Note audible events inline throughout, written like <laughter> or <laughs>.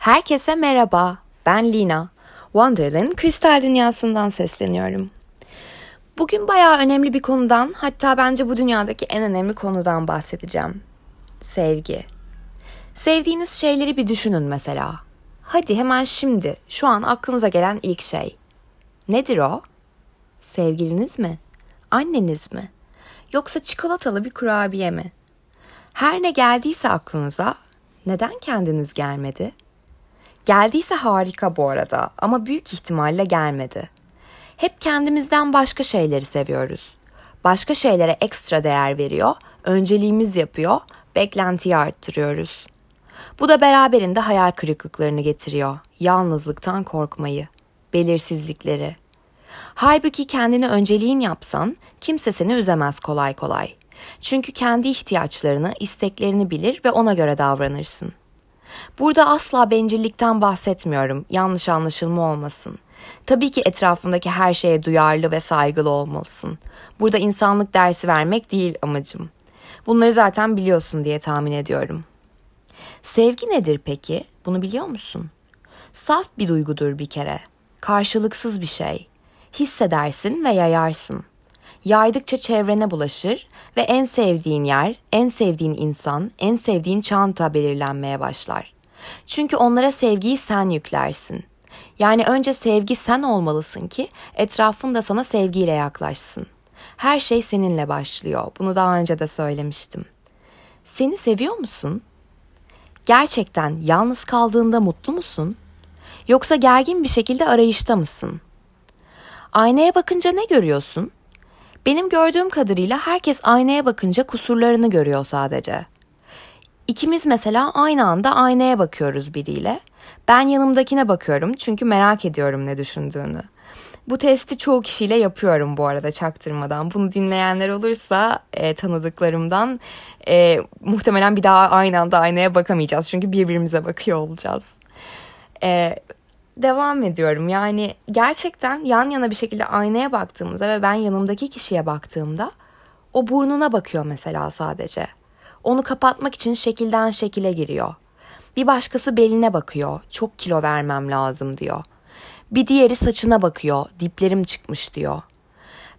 Herkese merhaba. Ben Lina. Wonderland Kristal Dünyası'ndan sesleniyorum. Bugün bayağı önemli bir konudan, hatta bence bu dünyadaki en önemli konudan bahsedeceğim. Sevgi. Sevdiğiniz şeyleri bir düşünün mesela. Hadi hemen şimdi, şu an aklınıza gelen ilk şey. Nedir o? Sevgiliniz mi? Anneniz mi? Yoksa çikolatalı bir kurabiye mi? Her ne geldiyse aklınıza, neden kendiniz gelmedi? Geldiyse harika bu arada ama büyük ihtimalle gelmedi. Hep kendimizden başka şeyleri seviyoruz. Başka şeylere ekstra değer veriyor, önceliğimiz yapıyor, beklentiyi arttırıyoruz. Bu da beraberinde hayal kırıklıklarını getiriyor. Yalnızlıktan korkmayı, belirsizlikleri. Halbuki kendini önceliğin yapsan kimse seni üzemez kolay kolay. Çünkü kendi ihtiyaçlarını, isteklerini bilir ve ona göre davranırsın. Burada asla bencillikten bahsetmiyorum. Yanlış anlaşılma olmasın. Tabii ki etrafındaki her şeye duyarlı ve saygılı olmalısın. Burada insanlık dersi vermek değil amacım. Bunları zaten biliyorsun diye tahmin ediyorum. Sevgi nedir peki? Bunu biliyor musun? Saf bir duygudur bir kere. Karşılıksız bir şey. Hissedersin ve yayarsın. Yaydıkça çevrene bulaşır ve en sevdiğin yer, en sevdiğin insan, en sevdiğin çanta belirlenmeye başlar. Çünkü onlara sevgiyi sen yüklersin. Yani önce sevgi sen olmalısın ki etrafın da sana sevgiyle yaklaşsın. Her şey seninle başlıyor. Bunu daha önce de söylemiştim. Seni seviyor musun? Gerçekten yalnız kaldığında mutlu musun? Yoksa gergin bir şekilde arayışta mısın? Aynaya bakınca ne görüyorsun? Benim gördüğüm kadarıyla herkes aynaya bakınca kusurlarını görüyor sadece. İkimiz mesela aynı anda aynaya bakıyoruz biriyle. Ben yanımdakine bakıyorum çünkü merak ediyorum ne düşündüğünü. Bu testi çoğu kişiyle yapıyorum bu arada çaktırmadan. Bunu dinleyenler olursa e, tanıdıklarımdan e, muhtemelen bir daha aynı anda aynaya bakamayacağız. Çünkü birbirimize bakıyor olacağız. E, devam ediyorum. Yani gerçekten yan yana bir şekilde aynaya baktığımızda ve ben yanımdaki kişiye baktığımda o burnuna bakıyor mesela sadece. Onu kapatmak için şekilden şekile giriyor. Bir başkası beline bakıyor. Çok kilo vermem lazım diyor. Bir diğeri saçına bakıyor. Diplerim çıkmış diyor.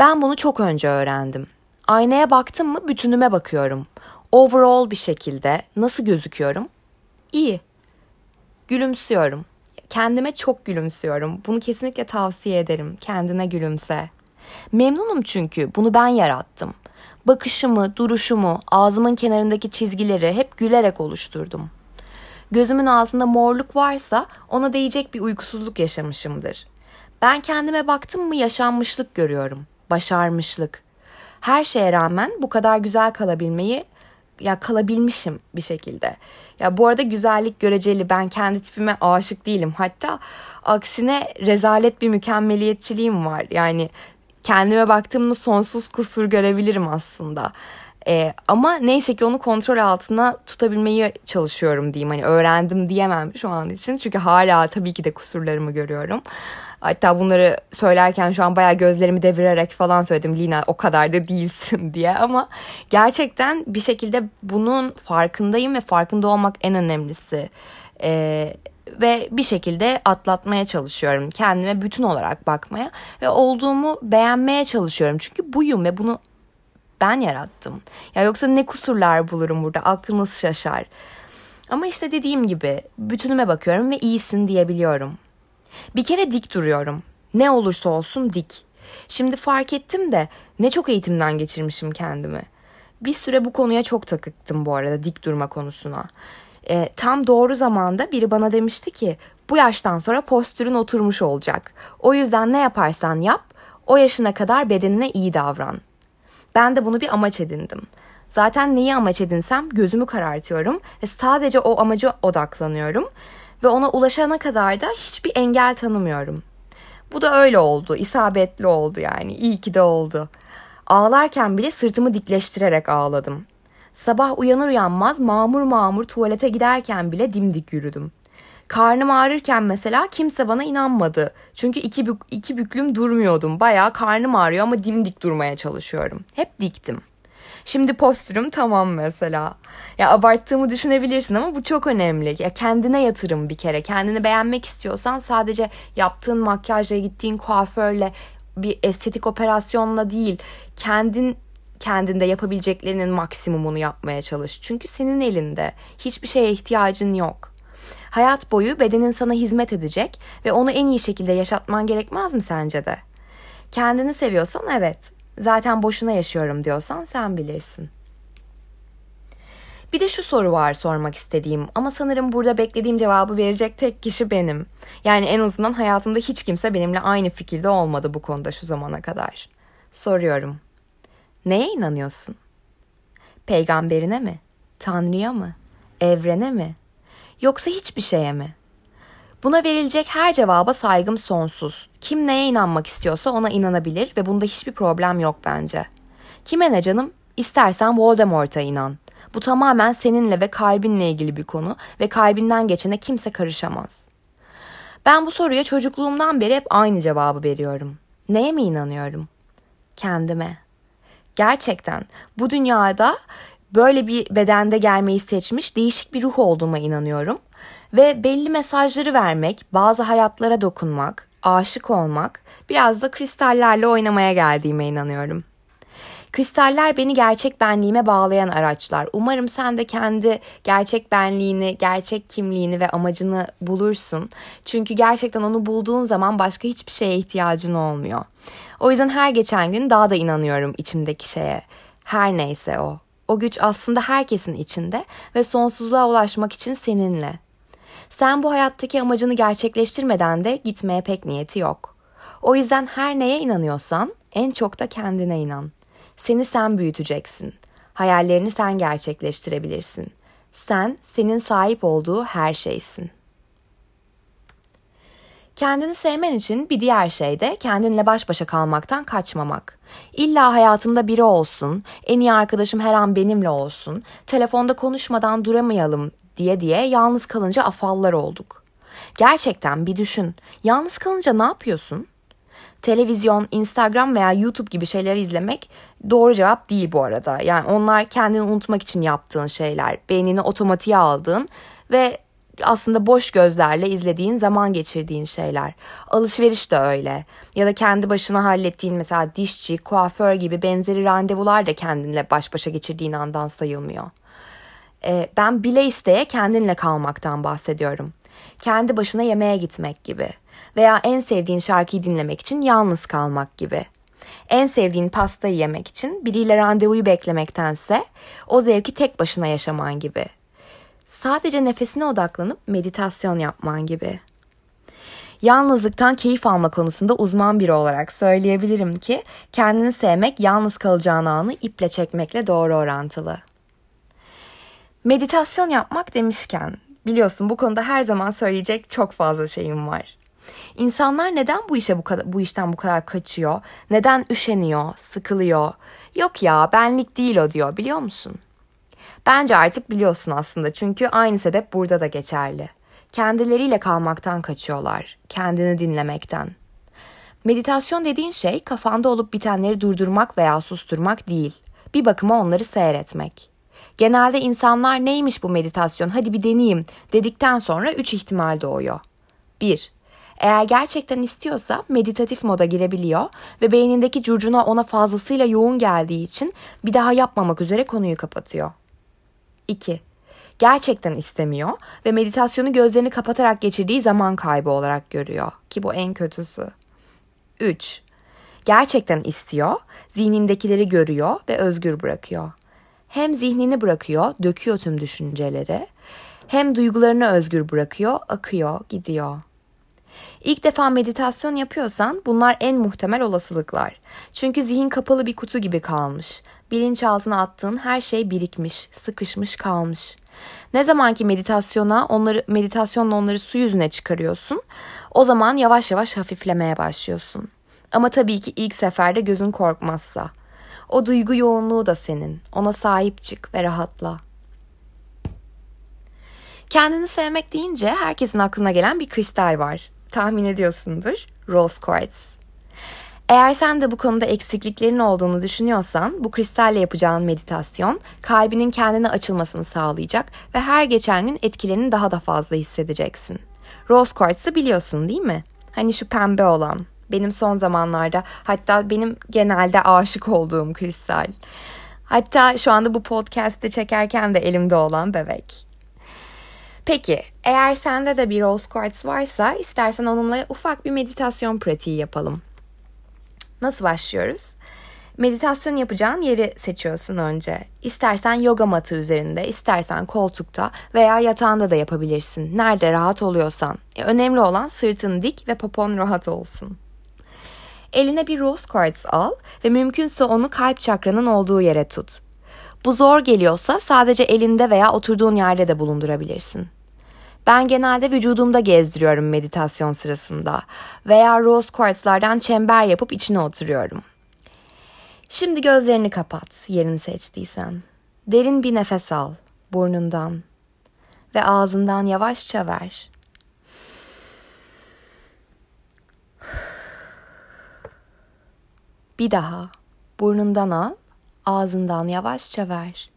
Ben bunu çok önce öğrendim. Aynaya baktım mı bütünüme bakıyorum. Overall bir şekilde nasıl gözüküyorum? İyi. Gülümsüyorum. Kendime çok gülümsüyorum. Bunu kesinlikle tavsiye ederim. Kendine gülümse. Memnunum çünkü bunu ben yarattım. Bakışımı, duruşumu, ağzımın kenarındaki çizgileri hep gülerek oluşturdum. Gözümün altında morluk varsa ona değecek bir uykusuzluk yaşamışımdır. Ben kendime baktım mı yaşanmışlık görüyorum. Başarmışlık. Her şeye rağmen bu kadar güzel kalabilmeyi ya kalabilmişim bir şekilde. Ya bu arada güzellik göreceli ben kendi tipime aşık değilim. Hatta aksine rezalet bir mükemmeliyetçiliğim var. Yani kendime baktığımda sonsuz kusur görebilirim aslında. Ee, ama neyse ki onu kontrol altına tutabilmeyi çalışıyorum diyeyim. Hani öğrendim diyemem şu an için. Çünkü hala tabii ki de kusurlarımı görüyorum. Hatta bunları söylerken şu an bayağı gözlerimi devirerek falan söyledim. Lina o kadar da değilsin <laughs> diye ama gerçekten bir şekilde bunun farkındayım ve farkında olmak en önemlisi. Ee, ve bir şekilde atlatmaya çalışıyorum. Kendime bütün olarak bakmaya ve olduğumu beğenmeye çalışıyorum. Çünkü buyum ve bunu ben yarattım. Ya yoksa ne kusurlar bulurum burada aklınız şaşar. Ama işte dediğim gibi bütünüme bakıyorum ve iyisin diyebiliyorum. Bir kere dik duruyorum. Ne olursa olsun dik. Şimdi fark ettim de ne çok eğitimden geçirmişim kendimi. Bir süre bu konuya çok takıktım bu arada dik durma konusuna. E, tam doğru zamanda biri bana demişti ki bu yaştan sonra postürün oturmuş olacak. O yüzden ne yaparsan yap o yaşına kadar bedenine iyi davran. Ben de bunu bir amaç edindim. Zaten neyi amaç edinsem gözümü karartıyorum ve sadece o amaca odaklanıyorum ve ona ulaşana kadar da hiçbir engel tanımıyorum. Bu da öyle oldu, isabetli oldu yani. İyi ki de oldu. Ağlarken bile sırtımı dikleştirerek ağladım. Sabah uyanır uyanmaz mamur mamur tuvalete giderken bile dimdik yürüdüm. Karnım ağrırken mesela kimse bana inanmadı. Çünkü iki, bük, iki büklüm durmuyordum. Bayağı karnım ağrıyor ama dimdik durmaya çalışıyorum. Hep diktim. Şimdi postürüm tamam mesela. Ya abarttığımı düşünebilirsin ama bu çok önemli. Ya kendine yatırım bir kere. Kendini beğenmek istiyorsan sadece yaptığın makyajla, gittiğin kuaförle, bir estetik operasyonla değil, kendin kendinde yapabileceklerinin maksimumunu yapmaya çalış. Çünkü senin elinde hiçbir şeye ihtiyacın yok. Hayat boyu bedenin sana hizmet edecek ve onu en iyi şekilde yaşatman gerekmez mi sence de? Kendini seviyorsan evet. Zaten boşuna yaşıyorum diyorsan sen bilirsin. Bir de şu soru var sormak istediğim ama sanırım burada beklediğim cevabı verecek tek kişi benim. Yani en azından hayatımda hiç kimse benimle aynı fikirde olmadı bu konuda şu zamana kadar. Soruyorum. Neye inanıyorsun? Peygamberine mi? Tanrı'ya mı? Evrene mi? Yoksa hiçbir şeye mi? Buna verilecek her cevaba saygım sonsuz. Kim neye inanmak istiyorsa ona inanabilir ve bunda hiçbir problem yok bence. Kime ne canım? İstersen Voldemort'a inan. Bu tamamen seninle ve kalbinle ilgili bir konu ve kalbinden geçene kimse karışamaz. Ben bu soruya çocukluğumdan beri hep aynı cevabı veriyorum. Neye mi inanıyorum? Kendime. Gerçekten bu dünyada böyle bir bedende gelmeyi seçmiş değişik bir ruh olduğuma inanıyorum ve belli mesajları vermek, bazı hayatlara dokunmak, aşık olmak, biraz da kristallerle oynamaya geldiğime inanıyorum. Kristaller beni gerçek benliğime bağlayan araçlar. Umarım sen de kendi gerçek benliğini, gerçek kimliğini ve amacını bulursun. Çünkü gerçekten onu bulduğun zaman başka hiçbir şeye ihtiyacın olmuyor. O yüzden her geçen gün daha da inanıyorum içimdeki şeye. Her neyse o. O güç aslında herkesin içinde ve sonsuzluğa ulaşmak için seninle. Sen bu hayattaki amacını gerçekleştirmeden de gitmeye pek niyeti yok. O yüzden her neye inanıyorsan en çok da kendine inan. Seni sen büyüteceksin. Hayallerini sen gerçekleştirebilirsin. Sen senin sahip olduğu her şeysin. Kendini sevmen için bir diğer şey de kendinle baş başa kalmaktan kaçmamak. İlla hayatımda biri olsun, en iyi arkadaşım her an benimle olsun, telefonda konuşmadan duramayalım diye diye yalnız kalınca afallar olduk. Gerçekten bir düşün. Yalnız kalınca ne yapıyorsun? Televizyon, Instagram veya YouTube gibi şeyleri izlemek doğru cevap değil bu arada. Yani onlar kendini unutmak için yaptığın şeyler. Beynini otomatiğe aldığın ve aslında boş gözlerle izlediğin, zaman geçirdiğin şeyler. Alışveriş de öyle. Ya da kendi başına hallettiğin mesela dişçi, kuaför gibi benzeri randevular da kendinle baş başa geçirdiğin andan sayılmıyor. Ee, ben bile isteye kendinle kalmaktan bahsediyorum. Kendi başına yemeğe gitmek gibi. Veya en sevdiğin şarkıyı dinlemek için yalnız kalmak gibi. En sevdiğin pastayı yemek için biriyle randevuyu beklemektense o zevki tek başına yaşaman gibi sadece nefesine odaklanıp meditasyon yapman gibi. Yalnızlıktan keyif alma konusunda uzman biri olarak söyleyebilirim ki kendini sevmek yalnız kalacağın anı iple çekmekle doğru orantılı. Meditasyon yapmak demişken biliyorsun bu konuda her zaman söyleyecek çok fazla şeyim var. İnsanlar neden bu işe bu kadar bu işten bu kadar kaçıyor? Neden üşeniyor, sıkılıyor? Yok ya benlik değil o diyor biliyor musun? Bence artık biliyorsun aslında çünkü aynı sebep burada da geçerli. Kendileriyle kalmaktan kaçıyorlar, kendini dinlemekten. Meditasyon dediğin şey kafanda olup bitenleri durdurmak veya susturmak değil. Bir bakıma onları seyretmek. Genelde insanlar neymiş bu meditasyon hadi bir deneyeyim dedikten sonra üç ihtimal doğuyor. 1. Eğer gerçekten istiyorsa meditatif moda girebiliyor ve beynindeki curcuna ona fazlasıyla yoğun geldiği için bir daha yapmamak üzere konuyu kapatıyor. 2. Gerçekten istemiyor ve meditasyonu gözlerini kapatarak geçirdiği zaman kaybı olarak görüyor ki bu en kötüsü. 3. Gerçekten istiyor, zihnindekileri görüyor ve özgür bırakıyor. Hem zihnini bırakıyor, döküyor tüm düşünceleri, hem duygularını özgür bırakıyor, akıyor, gidiyor. İlk defa meditasyon yapıyorsan bunlar en muhtemel olasılıklar. Çünkü zihin kapalı bir kutu gibi kalmış. Bilinçaltına attığın her şey birikmiş, sıkışmış kalmış. Ne zamanki meditasyona onları meditasyonla onları su yüzüne çıkarıyorsun, o zaman yavaş yavaş hafiflemeye başlıyorsun. Ama tabii ki ilk seferde gözün korkmazsa. O duygu yoğunluğu da senin. Ona sahip çık ve rahatla. Kendini sevmek deyince herkesin aklına gelen bir kristal var tahmin ediyorsundur. Rose Quartz. Eğer sen de bu konuda eksikliklerin olduğunu düşünüyorsan bu kristalle yapacağın meditasyon kalbinin kendine açılmasını sağlayacak ve her geçen gün etkilerini daha da fazla hissedeceksin. Rose Quartz'ı biliyorsun değil mi? Hani şu pembe olan. Benim son zamanlarda hatta benim genelde aşık olduğum kristal. Hatta şu anda bu podcast'te çekerken de elimde olan bebek. Peki eğer sende de bir Rose Quartz varsa istersen onunla ufak bir meditasyon pratiği yapalım. Nasıl başlıyoruz? Meditasyon yapacağın yeri seçiyorsun önce. İstersen yoga matı üzerinde, istersen koltukta veya yatağında da yapabilirsin. Nerede rahat oluyorsan. E, önemli olan sırtın dik ve popon rahat olsun. Eline bir rose quartz al ve mümkünse onu kalp çakranın olduğu yere tut. Bu zor geliyorsa sadece elinde veya oturduğun yerde de bulundurabilirsin. Ben genelde vücudumda gezdiriyorum meditasyon sırasında veya rose quartzlardan çember yapıp içine oturuyorum. Şimdi gözlerini kapat yerini seçtiysen. Derin bir nefes al burnundan ve ağzından yavaşça ver. Bir daha burnundan al, ağzından yavaşça ver.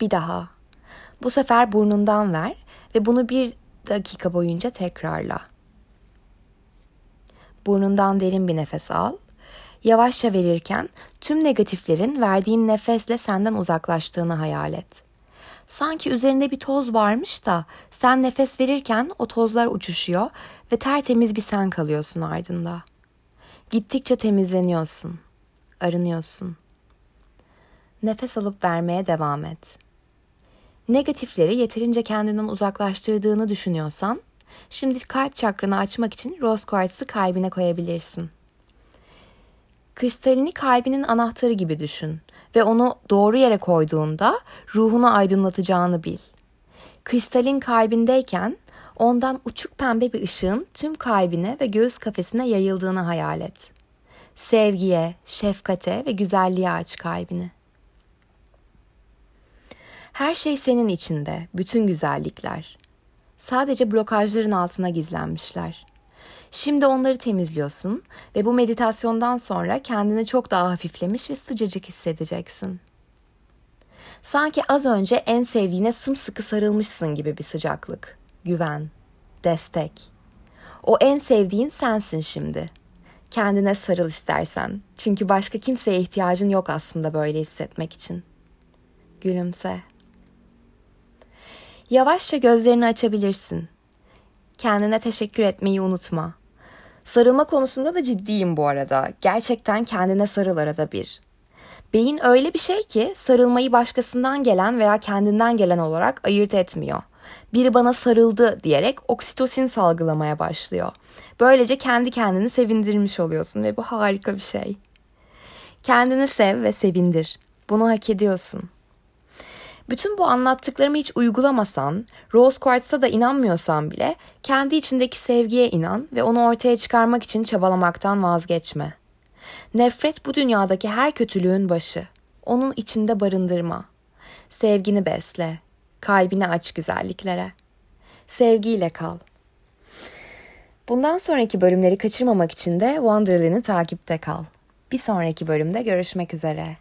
Bir daha. Bu sefer burnundan ver ve bunu bir dakika boyunca tekrarla. Burnundan derin bir nefes al. Yavaşça verirken tüm negatiflerin verdiğin nefesle senden uzaklaştığını hayal et. Sanki üzerinde bir toz varmış da sen nefes verirken o tozlar uçuşuyor ve tertemiz bir sen kalıyorsun ardında. Gittikçe temizleniyorsun, arınıyorsun. Nefes alıp vermeye devam et. Negatifleri yeterince kendinden uzaklaştırdığını düşünüyorsan, şimdi kalp çakranı açmak için rose quartz'ı kalbine koyabilirsin. Kristalini kalbinin anahtarı gibi düşün ve onu doğru yere koyduğunda ruhunu aydınlatacağını bil. Kristalin kalbindeyken ondan uçuk pembe bir ışığın tüm kalbine ve göğüs kafesine yayıldığını hayal et. Sevgiye, şefkate ve güzelliğe aç kalbini. Her şey senin içinde, bütün güzellikler. Sadece blokajların altına gizlenmişler. Şimdi onları temizliyorsun ve bu meditasyondan sonra kendini çok daha hafiflemiş ve sıcacık hissedeceksin. Sanki az önce en sevdiğine sımsıkı sarılmışsın gibi bir sıcaklık, güven, destek. O en sevdiğin sensin şimdi. Kendine sarıl istersen. Çünkü başka kimseye ihtiyacın yok aslında böyle hissetmek için. Gülümse. Yavaşça gözlerini açabilirsin. Kendine teşekkür etmeyi unutma. Sarılma konusunda da ciddiyim bu arada. Gerçekten kendine sarıl arada bir. Beyin öyle bir şey ki sarılmayı başkasından gelen veya kendinden gelen olarak ayırt etmiyor. Biri bana sarıldı diyerek oksitosin salgılamaya başlıyor. Böylece kendi kendini sevindirmiş oluyorsun ve bu harika bir şey. Kendini sev ve sevindir. Bunu hak ediyorsun. Bütün bu anlattıklarımı hiç uygulamasan, Rose Quartz'a da inanmıyorsan bile kendi içindeki sevgiye inan ve onu ortaya çıkarmak için çabalamaktan vazgeçme. Nefret bu dünyadaki her kötülüğün başı. Onun içinde barındırma. Sevgini besle. Kalbini aç güzelliklere. Sevgiyle kal. Bundan sonraki bölümleri kaçırmamak için de Wonderland'i takipte kal. Bir sonraki bölümde görüşmek üzere.